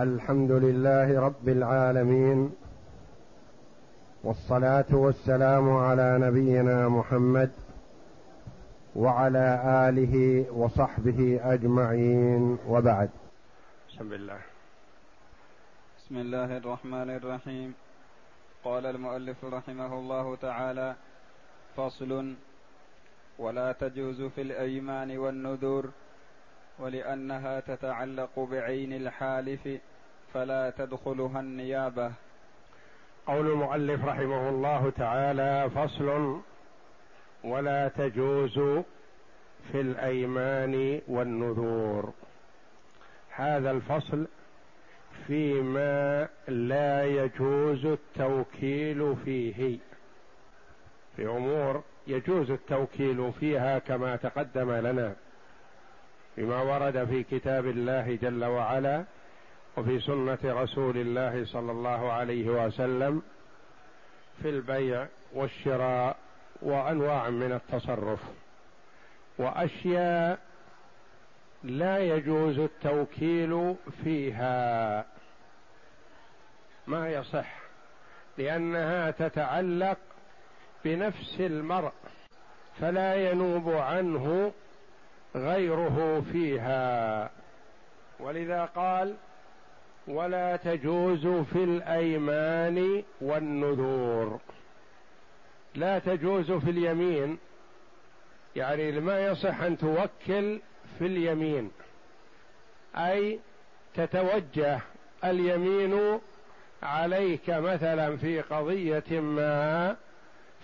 الحمد لله رب العالمين والصلاة والسلام على نبينا محمد وعلى آله وصحبه أجمعين وبعد. بسم الله. بسم الله الرحمن الرحيم. قال المؤلف رحمه الله تعالى فصل ولا تجوز في الأيمان والنذور ولأنها تتعلق بعين الحالف فلا تدخلها النيابة. قول المؤلف رحمه الله تعالى فصل ولا تجوز في الأيمان والنذور. هذا الفصل فيما لا يجوز التوكيل فيه. في أمور يجوز التوكيل فيها كما تقدم لنا. بما ورد في كتاب الله جل وعلا وفي سنة رسول الله صلى الله عليه وسلم في البيع والشراء وأنواع من التصرف. وأشياء لا يجوز التوكيل فيها. ما يصح؟ لأنها تتعلق بنفس المرء فلا ينوب عنه غيره فيها. ولذا قال ولا تجوز في الأيمان والنذور. لا تجوز في اليمين. يعني ما يصح أن توكل في اليمين. أي تتوجه اليمين عليك مثلا في قضية ما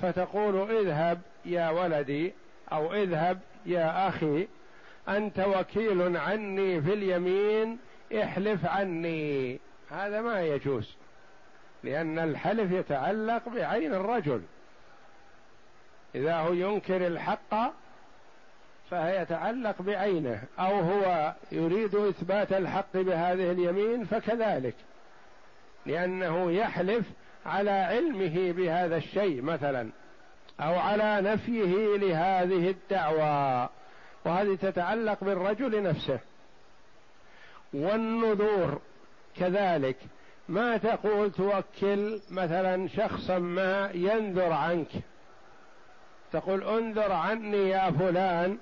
فتقول اذهب يا ولدي أو اذهب يا أخي. أنت وكيل عني في اليمين احلف عني. هذا ما يجوز لأن الحلف يتعلق بعين الرجل. إذا هو ينكر الحق فهي يتعلق بعينه أو هو يريد إثبات الحق بهذه اليمين فكذلك. لأنه يحلف على علمه بهذا الشيء مثلا أو على نفيه لهذه الدعوى. وهذه تتعلق بالرجل نفسه. والنذور كذلك. ما تقول توكل مثلا شخصا ما ينذر عنك. تقول انذر عني يا فلان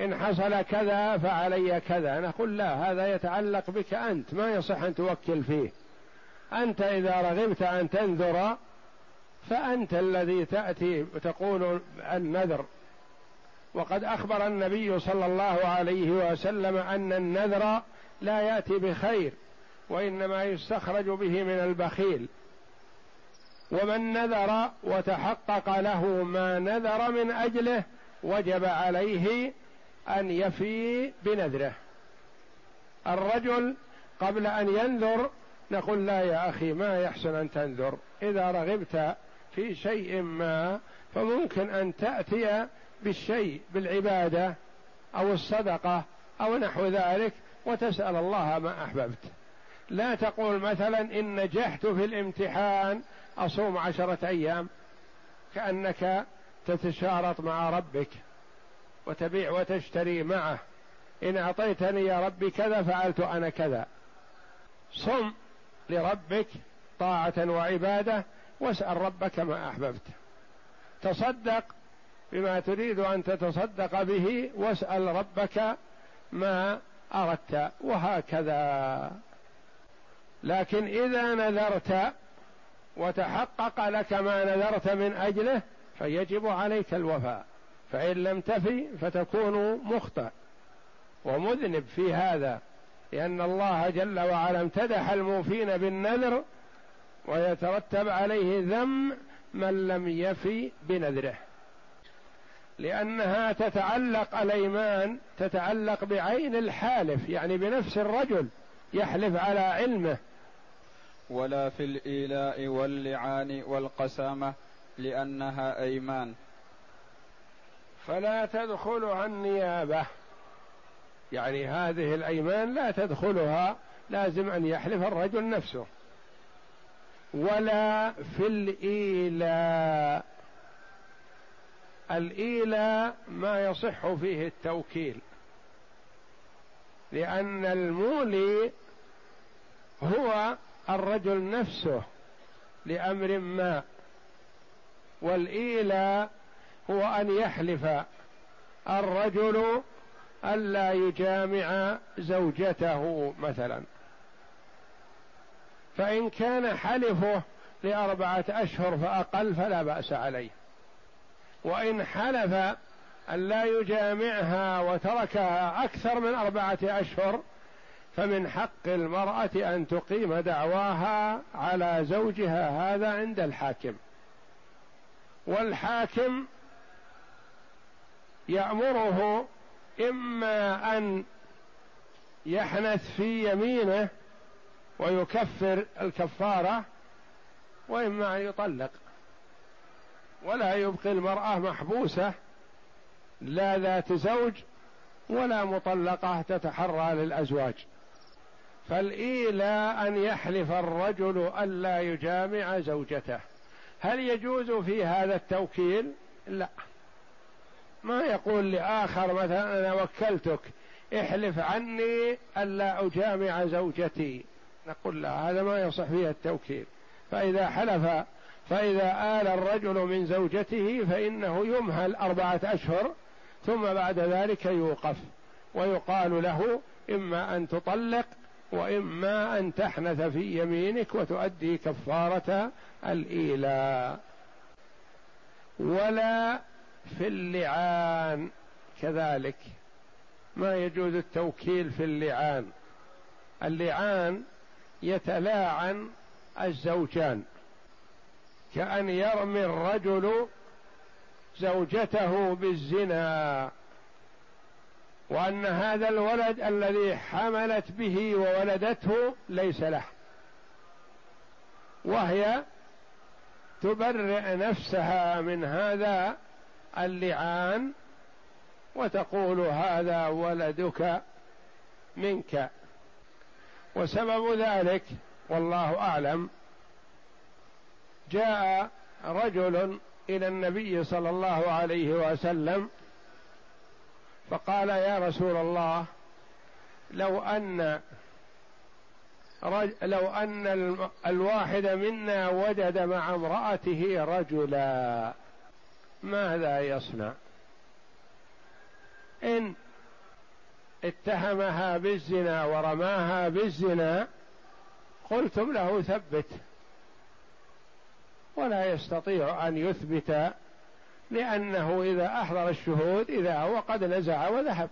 إن حصل كذا فعلي كذا. نقول لا هذا يتعلق بك أنت. ما يصح أن توكل فيه. أنت إذا رغبت أن تنذر فأنت الذي تأتي وتقول النذر. وقد أخبر النبي صلى الله عليه وسلم أن النذر لا يأتي بخير وإنما يستخرج به من البخيل. ومن نذر وتحقق له ما نذر من أجله وجب عليه أن يفي بنذره. الرجل قبل أن ينذر نقول لا يا أخي ما يحسن أن تنذر إذا رغبت في شيء ما فممكن أن تأتي بالشيء بالعبادة أو الصدقة أو نحو ذلك وتسأل الله ما أحببت. لا تقول مثلا إن نجحت في الامتحان أصوم عشرة أيام كأنك تتشارط مع ربك وتبيع وتشتري معه. إن أعطيتني يا ربي كذا فعلت أنا كذا. صم لربك طاعة وعبادة واسأل ربك ما أحببت. تصدق بما تريد أن تتصدق به واسأل ربك ما أردت وهكذا. لكن إذا نذرت وتحقق لك ما نذرت من أجله فيجب عليك الوفاء فإن لم تفي فتكون مخطئ. ومذنب في هذا لأن الله جل وعلا امتدح الموفين بالنذر ويترتب عليه ذم من لم يفي بنذره. لأنها تتعلق الأيمان تتعلق بعين الحالف يعني بنفس الرجل يحلف على علمه. ولا في الإيلاء واللعان والقسامة لأنها أيمان. فلا تدخلها النيابة. يعني هذه الأيمان لا تدخلها لازم أن يحلف الرجل نفسه. ولا في الإيلاء. الإيلاء ما يصح فيه التوكيل لأن المولي هو الرجل نفسه لأمر ما والايلاء هو أن يحلف الرجل ألا يجامع زوجته مثلا. فإن كان حلفه لأربعة أشهر فأقل فلا بأس عليه. وإن حلف أن لا يجامعها وتركها أكثر من أربعة أشهر فمن حق المرأة أن تقيم دعواها على زوجها هذا عند الحاكم. والحاكم يأمره إما أن يحنث في يمينه ويكفر الكفارة وإما أن يطلق. ولا يبقي المرأة محبوسة لا ذات زوج ولا مطلقة تتحرى للأزواج. فالإيلى أن يحلف الرجل ألا يجامع زوجته. هل يجوز في هذا التوكيل؟ لا. ما يقول لآخر مثلا أنا وكلتك احلف عني ألا أجامع زوجتي. نقول لا هذا ما يصح فيه التوكيل. فإذا حلف فإذا آل الرجل من زوجته فإنه يمهل اربعه أشهر ثم بعد ذلك يوقف ويقال له إما أن تطلق وإما أن تحنث في يمينك وتؤدي كفارة الإيلاء. ولا في اللعان كذلك. ما يجوز التوكيل في اللعان. اللعان يتلاعن الزوجان. كأن يرمي الرجل زوجته بالزنا وأن هذا الولد الذي حملت به وولدته ليس له. وهي تبرئ نفسها من هذا اللعان وتقول هذا ولدك منك. وسبب ذلك والله أعلم جاء رجل إلى النبي صلى الله عليه وسلم فقال يا رسول الله لو أن لو أن الواحد منا وجد مع امرأته رجلا ماذا يصنع؟ إن اتهمها بالزنا ورماها بالزنا قلتم له ثبت. ولا يستطيع أن يثبت لأنه إذا أحضر الشهود إذا هو قد نزع وذهب.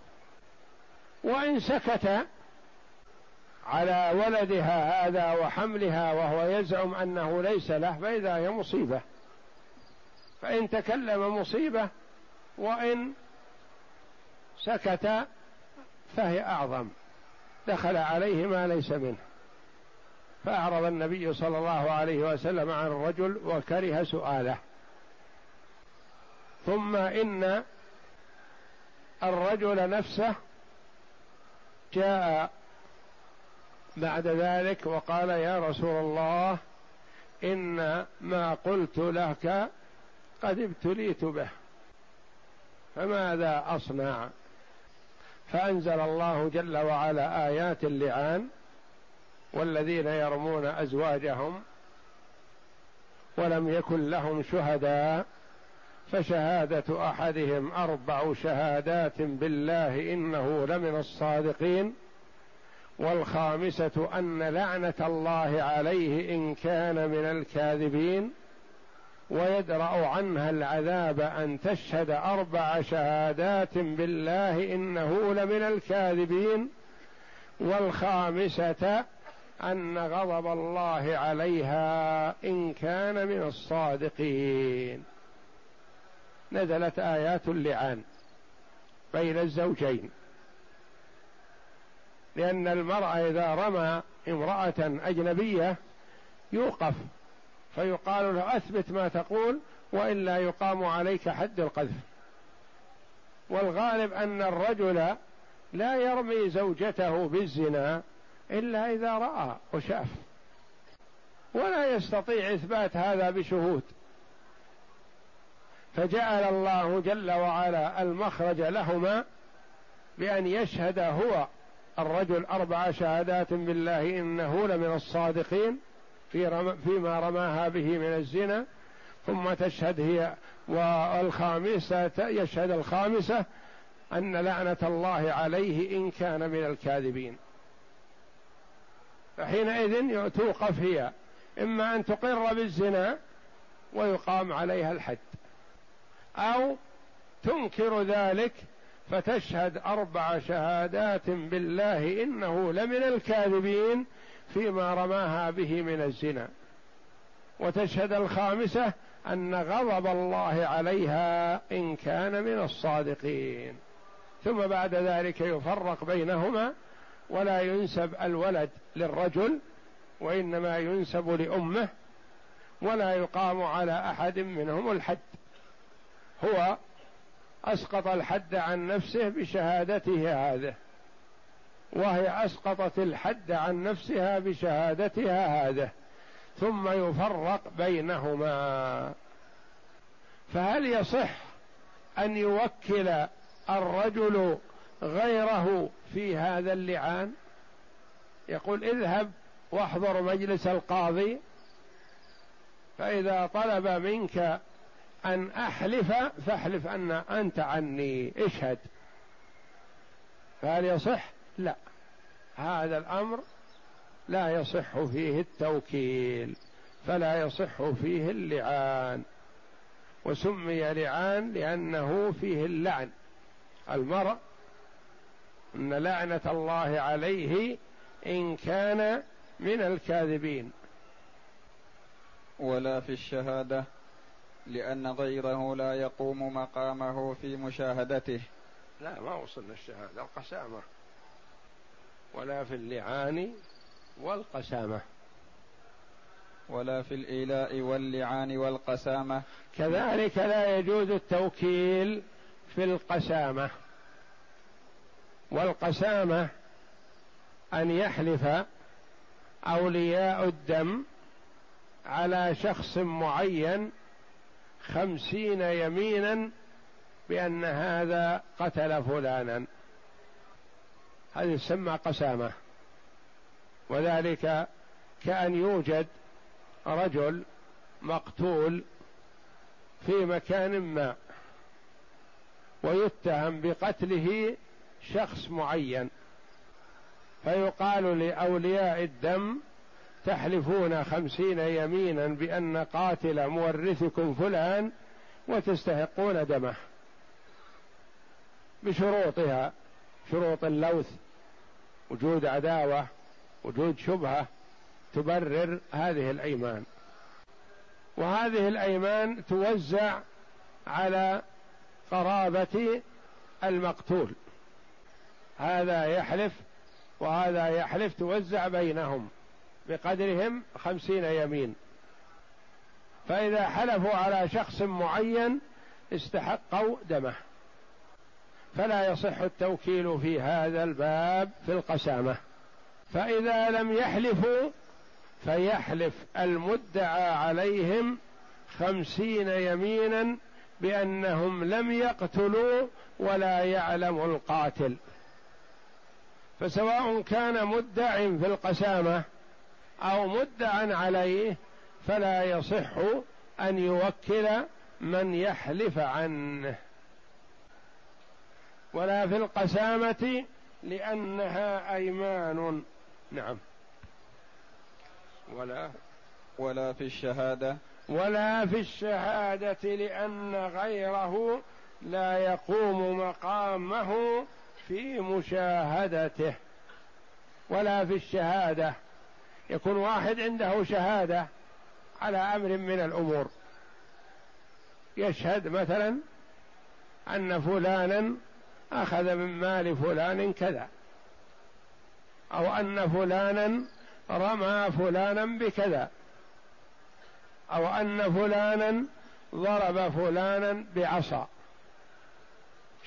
وإن سكت على ولدها هذا وحملها وهو يزعم أنه ليس له فإذا هي مصيبة. فإن تكلم مصيبة وإن سكت فهي أعظم. دخل عليه ما ليس منه. فأعرض النبي صلى الله عليه وسلم عن الرجل وكره سؤاله. ثم إن الرجل نفسه جاء بعد ذلك وقال يا رسول الله إن ما قلت لك قد ابتليت به. فماذا أصنع؟ فأنزل الله جل وعلا آيات اللعان والذين يرمون أزواجهم ولم يكن لهم شهداء فشهادة أحدهم أربع شهادات بالله إنه لمن الصادقين والخامسة أن لعنة الله عليه إن كان من الكاذبين ويدرأ عنها العذاب أن تشهد أربع شهادات بالله إنه لمن الكاذبين والخامسة أن غضب الله عليها إن كان من الصادقين. نزلت آيات اللعان بين الزوجين. لأن المرء إذا رمى امرأة أجنبية يوقف فيقال له أثبت ما تقول وإلا يقام عليك حد القذف. والغالب أن الرجل لا يرمي زوجته بالزنا إلا إذا رأى وشاف. ولا يستطيع إثبات هذا بشهود. فجعل الله جل وعلا المخرج لهما بأن يشهد هو الرجل أربع شهادات بالله إنه لمن الصادقين في رم فيما رماها به من الزنا. ثم تشهد هي والخامسة يشهد الخامسة أن لعنة الله عليه إن كان من الكاذبين. فحينئذ توقف هي. إما أن تقر بالزنا ويقام عليها الحد. أو تنكر ذلك فتشهد أربع شهادات بالله إنه لمن الكاذبين فيما رماها به من الزنا. وتشهد الخامسة أن غضب الله عليها إن كان من الصادقين. ثم بعد ذلك يفرق بينهما ولا ينسب الولد للرجل وإنما ينسب لأمه ولا يقام على أحد منهم الحد. هو أسقط الحد عن نفسه بشهادته هذه وهي أسقطت الحد عن نفسها بشهادتها هذه ثم يفرق بينهما. فهل يصح أن يوكل الرجل غيره في هذا اللعان؟ يقول اذهب واحضر مجلس القاضي فإذا طلب منك أن أحلف فاحلف أن أنت عني اشهد. فهل يصح؟ لا. هذا الأمر لا يصح فيه التوكيل فلا يصح فيه اللعان. وسمي لعان لأنه فيه اللعن. المرء أن لعنة الله عليه إن كان من الكاذبين. ولا في الشهادة لأن غيره لا يقوم مقامه في مشاهدته. لا ما وصلنا الشهادة القسامة. ولا في اللعان والقسامة. ولا في الإيلاء واللعان والقسامة. كذلك لا يجوز التوكيل في القسامة. والقسامة أن يحلف أولياء الدم على شخص معين خمسين يمينا بأن هذا قتل فلانا. هذه تسمى قسامة. وذلك كأن يوجد رجل مقتول في مكان ما ويتهم بقتله شخص معين فيقال لأولياء الدم تحلفون خمسين يمينا بأن قاتل مورثكم فلان وتستحقون دمه. بشروطها شروط اللوث وجود عداوة وجود شبهة تبرر هذه الأيمان. وهذه الأيمان توزع على قرابة المقتول. هذا يحلف وهذا يحلف توزع بينهم بقدرهم خمسين يمين. فإذا حلفوا على شخص معين استحقوا دمه. فلا يصح التوكيل في هذا الباب في القسامة. فإذا لم يحلفوا فيحلف المدعى عليهم خمسين يمينا بأنهم لم يقتلوا ولا يعلم القاتل. فسواء كان مدع في القسامة أو مدعا عليه فلا يصح أن يوكل من يحلف عنه. ولا في القسامة لأنها أيمان. نعم. ولا ولا في الشهادة. ولا في الشهادة لأن غيره لا يقوم مقامه في مشاهدته ولا في الشهادة. يكون واحد عنده شهادة على أمر من الأمور. يشهد مثلا أن فلانا أخذ من مال فلان كذا. أو أن فلانا رمى فلانا بكذا. أو أن فلانا ضرب فلانا بعصا.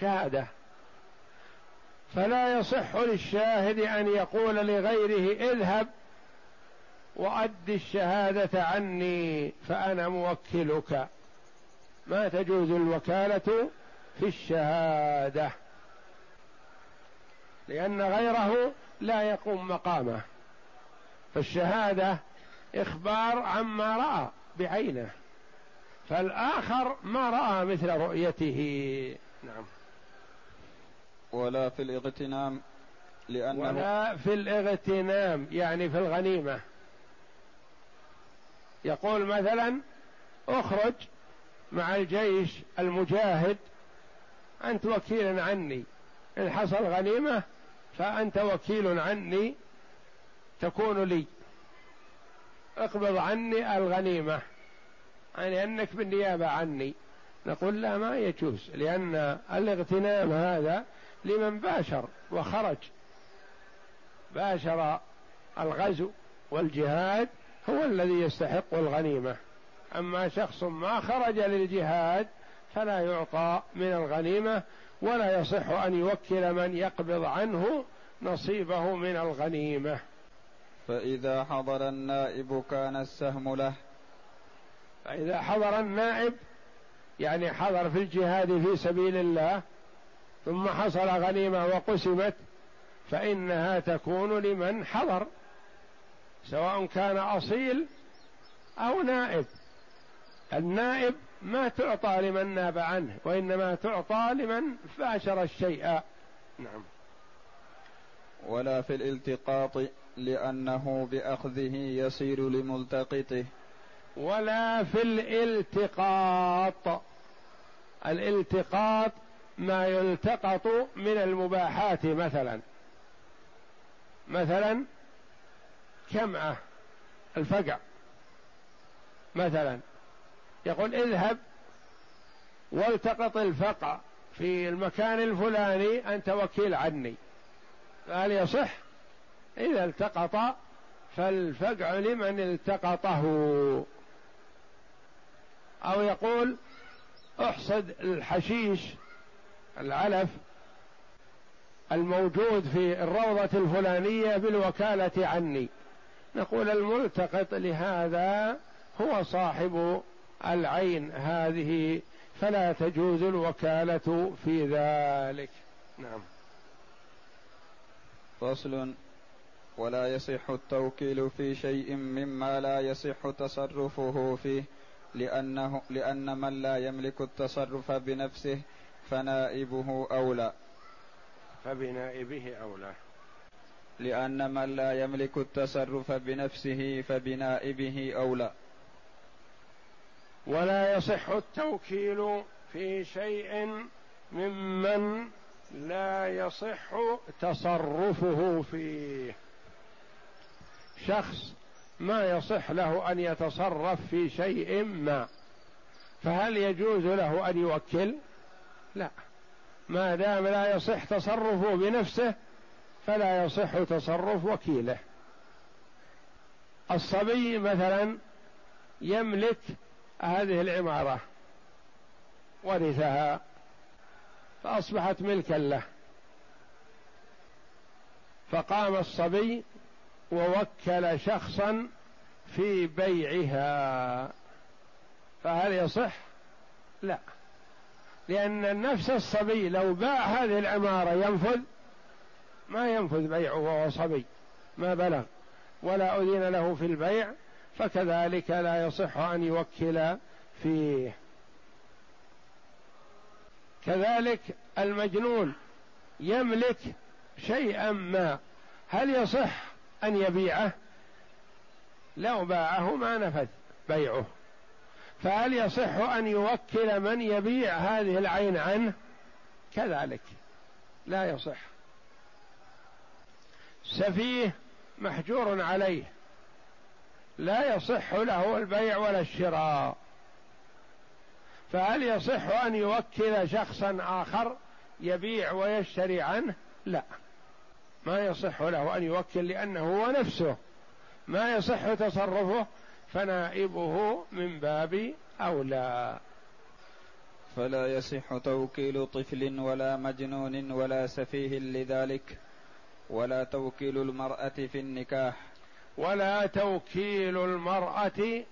شهادة. فلا يصح للشاهد أن يقول لغيره اذهب وأد الشهادة عني فأنا موكلك. ما تجوز الوكالة في الشهادة. لأن غيره لا يقوم مقامه. فالشهادة إخبار عما رأى بعينه. فالآخر ما رأى مثل رؤيته. نعم. ولا في الاغتنام لأنه ولا في الاغتنام يعني في الغنيمة. يقول مثلا اخرج مع الجيش المجاهد أنت وكيل عني. إن حصل غنيمة فأنت وكيل عني تكون لي. اقبض عني الغنيمة يعني أنك بالنيابة عني. نقول لا ما يجوز لأن الاغتنام هذا لمن باشر وخرج. باشر الغزو والجهاد هو الذي يستحق الغنيمة. أما شخص ما خرج للجهاد فلا يعطى من الغنيمة ولا يصح أن يوكل من يقبض عنه نصيبه من الغنيمة. فإذا حضر النائب كان السهم له. فإذا حضر النائب يعني حضر في الجهاد في سبيل الله ثم حصل غنيمة وقسمت فإنها تكون لمن حضر سواء كان أصيل أو نائب. النائب ما تعطى لمن ناب عنه وإنما تعطى لمن باشر الشيء. نعم. ولا في الالتقاط لأنه بأخذه يصير لملتقطه. ولا في الالتقاط. الالتقاط ما يلتقط من المباحات مثلا. مثلا كمعة الفقع. مثلا يقول اذهب والتقط الفقع في المكان الفلاني أنت وكيل عني. هل يصح؟ إذا التقط فالفقع لمن التقطه. أو يقول احصد الحشيش العلف الموجود في الروضة الفلانية بالوكالة عني. نقول الملتقط لهذا هو صاحب العين هذه فلا تجوز الوكالة في ذلك. نعم. فصل. ولا يصح التوكيل في شيء مما لا يصح تصرفه فيه لأنه لأن من لا يملك التصرف بنفسه فنائبه أولى. فبنائبه أولى. لأن من لا يملك التصرف بنفسه فبنائبه أولى. ولا يصح التوكيل في شيء ممن لا يصح تصرفه فيه. شخص ما يصح له أن يتصرف في شيء ما فهل يجوز له أن يوكل؟ لا. ما دام لا يصح تصرفه بنفسه فلا يصح تصرف وكيله. الصبي مثلا يملك هذه العمارة ورثها فأصبحت ملكا له. فقام الصبي ووكل شخصا في بيعها. فهل يصح؟ لا. لأن نفس الصبي لو باع هذه العمارة ينفذ ما ينفذ بيعه وهو صبي ما بلغ ولا أذن له في البيع فكذلك لا يصح أن يوكل فيه. كذلك المجنون يملك شيئا ما. هل يصح أن يبيعه؟ لو باعه ما نفذ بيعه. فهل يصح أن يوكل من يبيع هذه العين عنه؟ كذلك. لا يصح. سفيه محجور عليه. لا يصح له البيع ولا الشراء. فهل يصح أن يوكل شخصا آخر يبيع ويشتري عنه؟ لا. ما يصح له أن يوكل لأنه هو نفسه. ما يصح تصرفه فنائبه من باب أولى. فلا يصح توكيل طفل ولا مجنون ولا سفيه لذلك ولا توكيل المرأة في النكاح. ولا توكيل المرأة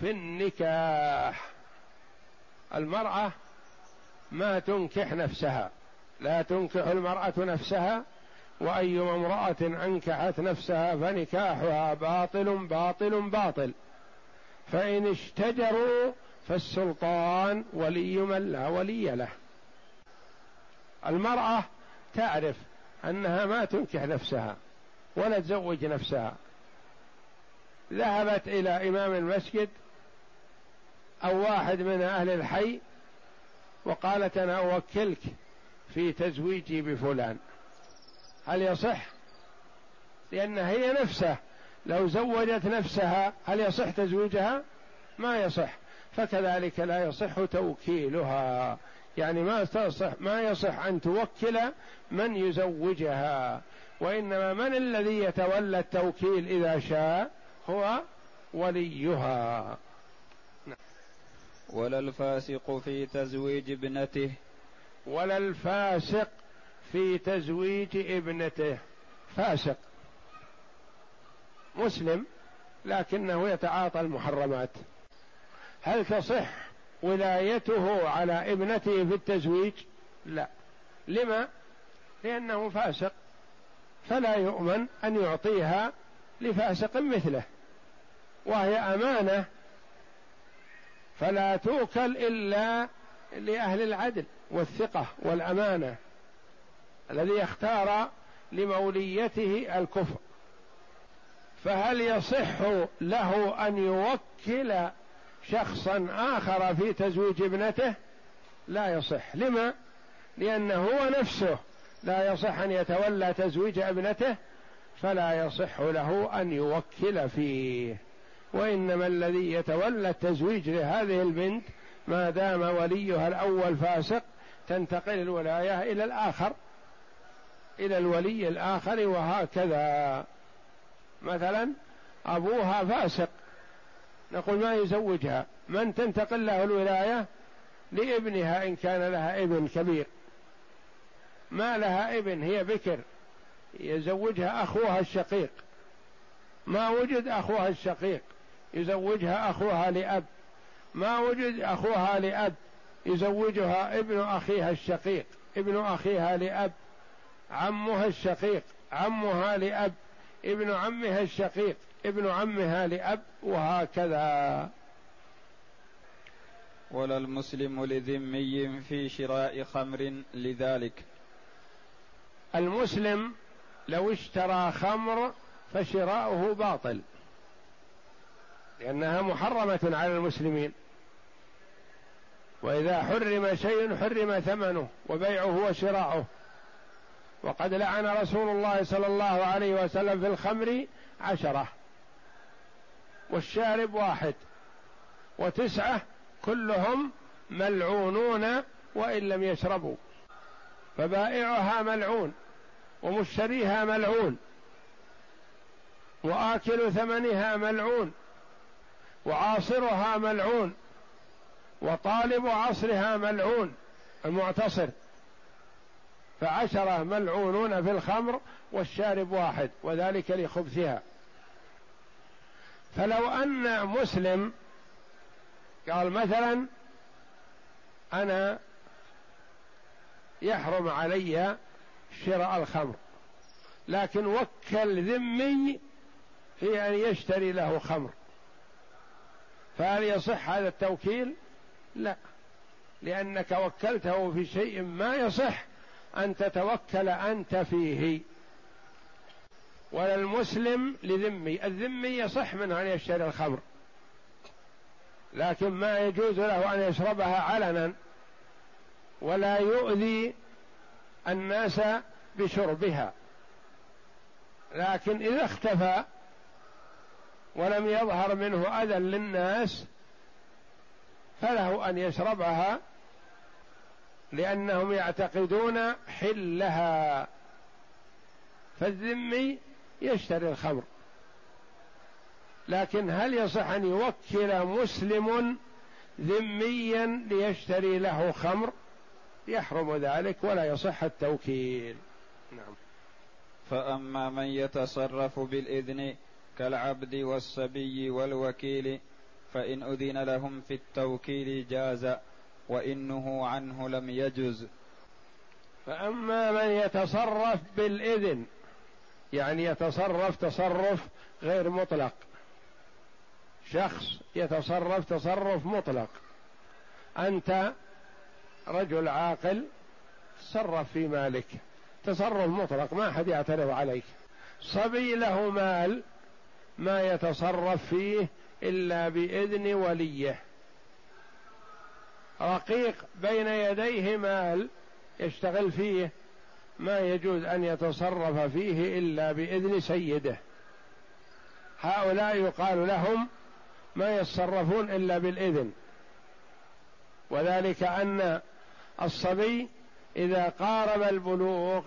في النكاح. المرأة ما تنكح نفسها لا تنكح المرأة نفسها وأيما امرأة أنكحت نفسها فنكاحها باطل باطل باطل. فإن اشتجروا فالسلطان ولي من لا ولي له. المرأة تعرف أنها ما تنكح نفسها ولا تزوج نفسها. ذهبت إلى إمام المسجد أو واحد من أهل الحي وقالت أنا أوكلك في تزويجي بفلان. هل يصح؟ لأن هي نفسه لو زوجت نفسها هل يصح تزويجها؟ ما يصح. فكذلك لا يصح توكيلها. يعني ما تصح ما يصح أن توكل من يزوجها. وإنما من الذي يتولى التوكيل إذا شاء هو وليها. ولا الفاسق في تزويج ابنته. ولا الفاسق في تزويج ابنته. فاسق. مسلم لكنه يتعاطى المحرمات. هل تصح ولايته على ابنته في التزويج؟ لا. لما؟ لأنه فاسق فلا يؤمن أن يعطيها لفاسق مثله وهي أمانة فلا توكل إلا لأهل العدل والثقة والأمانة الذي اختار لموليته الكفر. فهل يصح له أن يوكل شخصا آخر في تزويج ابنته؟ لا يصح. لما؟ لأنه هو نفسه لا يصح أن يتولى تزويج ابنته فلا يصح له أن يوكل فيه. وإنما الذي يتولى التزويج لهذه البنت ما دام وليها الأول فاسق تنتقل الولاية إلى الآخر إلى الولي الآخر وهكذا. مثلا أبوها فاسق. نقول ما يزوجها؟ من تنتقل له الولاية؟ لابنها إن كان لها ابن كبير. ما لها ابن هي بكر. يزوجها أخوها الشقيق. ما وجد أخوها الشقيق يزوجها أخوها لأب. ما وجد أخوها لأب يزوجها ابن أخيها الشقيق. ابن أخيها لأب عمها الشقيق عمها لأب. ابن عمها الشقيق ابن عمها لأب وهكذا. ولا المسلم لذمي في شراء خمر لذلك. المسلم لو اشترى خمر فشراؤه باطل لأنها محرمة على المسلمين. وإذا حرم شيء حرم ثمنه وبيعه وشراؤه. وقد لعن رسول الله صلى الله عليه وسلم في الخمر عشرة والشارب واحد وتسعة كلهم ملعونون وإن لم يشربوا فبائعها ملعون ومشتريها ملعون وآكل ثمنها ملعون وعاصرها ملعون وطالب عصرها ملعون المعتصر فعشرة ملعونون في الخمر والشارب واحد وذلك لخبثها. فلو أن مسلم قال مثلا أنا يحرم علي شراء الخمر لكن وكل ذمي في أن يشتري له خمر فهل يصح هذا التوكيل؟ لا لأنك وكلته في شيء ما يصح. أن تتوكل أنت فيه. ولا المسلم لذمي. الذمي يصح منه أن يشتري الخمر. لكن ما يجوز له أن يشربها علنا. ولا يؤذي الناس بشربها. لكن إذا اختفى ولم يظهر منه أذى للناس فله أن يشربها لأنهم يعتقدون حلها. فالذمي يشتري الخمر. لكن هل يصح أن يوكل مسلم ذميا ليشتري له خمر؟ يحرم ذلك ولا يصح التوكيل. نعم. فأما من يتصرف بالإذن كالعبد والصبي والوكيل فإن أذن لهم في التوكيل جاز. وإنه عنه لم يجز. فأما من يتصرف بالإذن يعني يتصرف تصرف غير مطلق. شخص يتصرف تصرف مطلق. أنت رجل عاقل تصرف في مالك. تصرف مطلق ما أحد يعترض عليك. صبي له مال ما يتصرف فيه إلا بإذن وليه. رقيق بين يديه مال يشتغل فيه ما يجوز أن يتصرف فيه إلا بإذن سيده. هؤلاء يقال لهم ما يتصرفون إلا بالإذن. وذلك أن الصبي إذا قارب البلوغ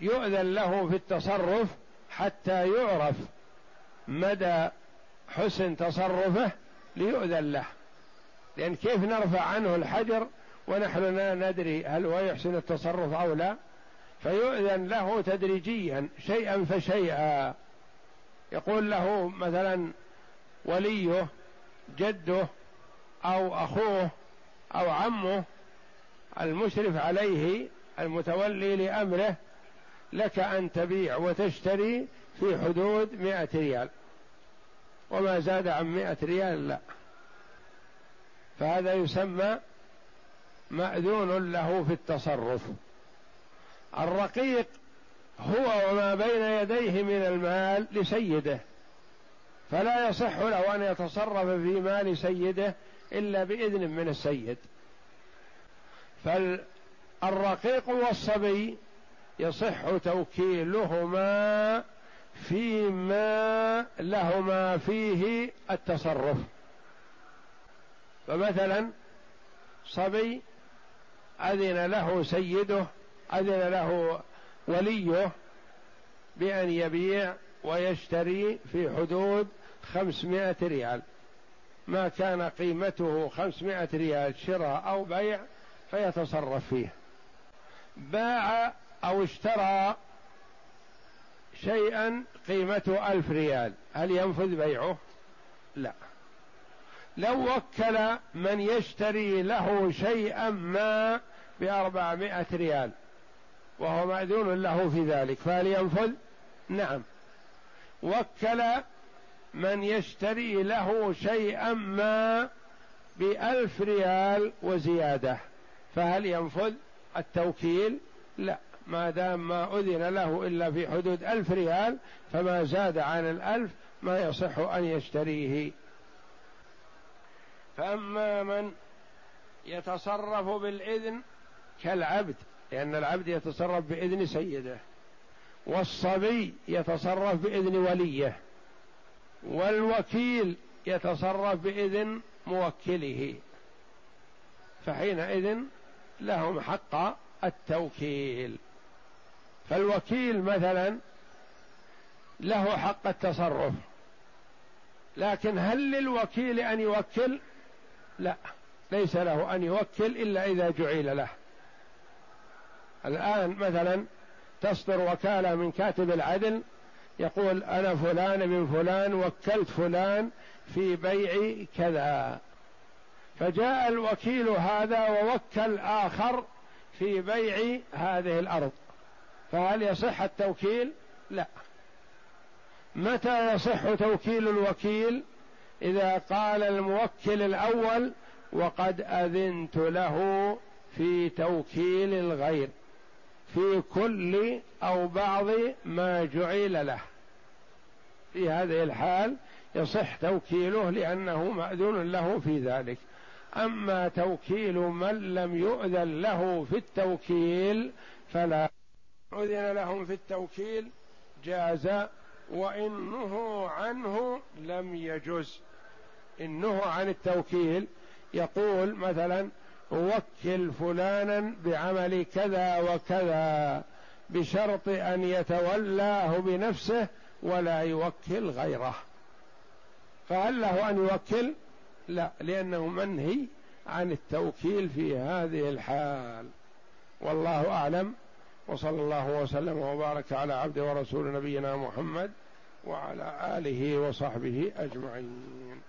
يؤذن له في التصرف حتى يعرف مدى حسن تصرفه ليؤذن له. لأن كيف نرفع عنه الحجر ونحن لا ندري هل هو يحسن التصرف أو لا. فيؤذن له تدريجيا شيئا فشيئا. يقول له مثلا وليه جده أو أخوه أو عمه المشرف عليه المتولي لأمره لك أن تبيع وتشتري في حدود مئة ريال. وما زاد عن مئة ريال لا. فهذا يسمى مأذون له في التصرف. الرقيق هو وما بين يديه من المال لسيده فلا يصح له أن يتصرف في مال سيده إلا بإذن من السيد. فالرقيق والصبي يصح توكيلهما فيما لهما فيه التصرف. فمثلا صبي أذن له سيده أذن له وليه بأن يبيع ويشتري في حدود خمسمائة ريال. ما كان قيمته خمسمائة ريال شراء أو بيع فيتصرف فيه. باع أو اشترى شيئا قيمته ألف ريال. هل ينفذ بيعه؟ لا. لو وكل من يشتري له شيئا ما بأربعمائة ريال وهو مأذون له في ذلك فهل ينفذ؟ نعم. وكل من يشتري له شيئا ما بألف ريال وزيادة فهل ينفذ؟ التوكيل؟ لا. ما دام ما أذن له إلا في حدود ألف ريال فما زاد عن الألف ما يصح أن يشتريه. فأما من يتصرف بالإذن كالعبد لأن العبد يتصرف بإذن سيده والصبي يتصرف بإذن وليه والوكيل يتصرف بإذن موكله فحينئذ لهم حق التوكيل. فالوكيل مثلا له حق التصرف لكن هل للوكيل أن يوكل؟ لا. ليس له أن يوكل إلا إذا جعل له. الآن مثلا تصدر وكالة من كاتب العدل يقول أنا فلان من فلان وكلت فلان في بيع كذا. فجاء الوكيل هذا ووكل آخر في بيع هذه الأرض. فهل يصح التوكيل؟ لا. متى يصح توكيل الوكيل؟ إذا قال الموكل الأول وقد أذنت له في توكيل الغير في كل أو بعض ما جعل له. في هذه الحال يصح توكيله لأنه مأذون له في ذلك. أما توكيل من لم يؤذن له في التوكيل فلا أذن لهم في التوكيل جاز وإنه عنه لم يجز. إنه عن التوكيل يقول مثلا وكل فلانا بعمل كذا وكذا بشرط أن يتولاه بنفسه ولا يوكل غيره. فهل له أن يوكل؟ لا لأنه منهي عن التوكيل في هذه الحال. والله أعلم. وصلى الله وسلم وبارك على عبد ورسول نبينا محمد وعلى آله وصحبه أجمعين.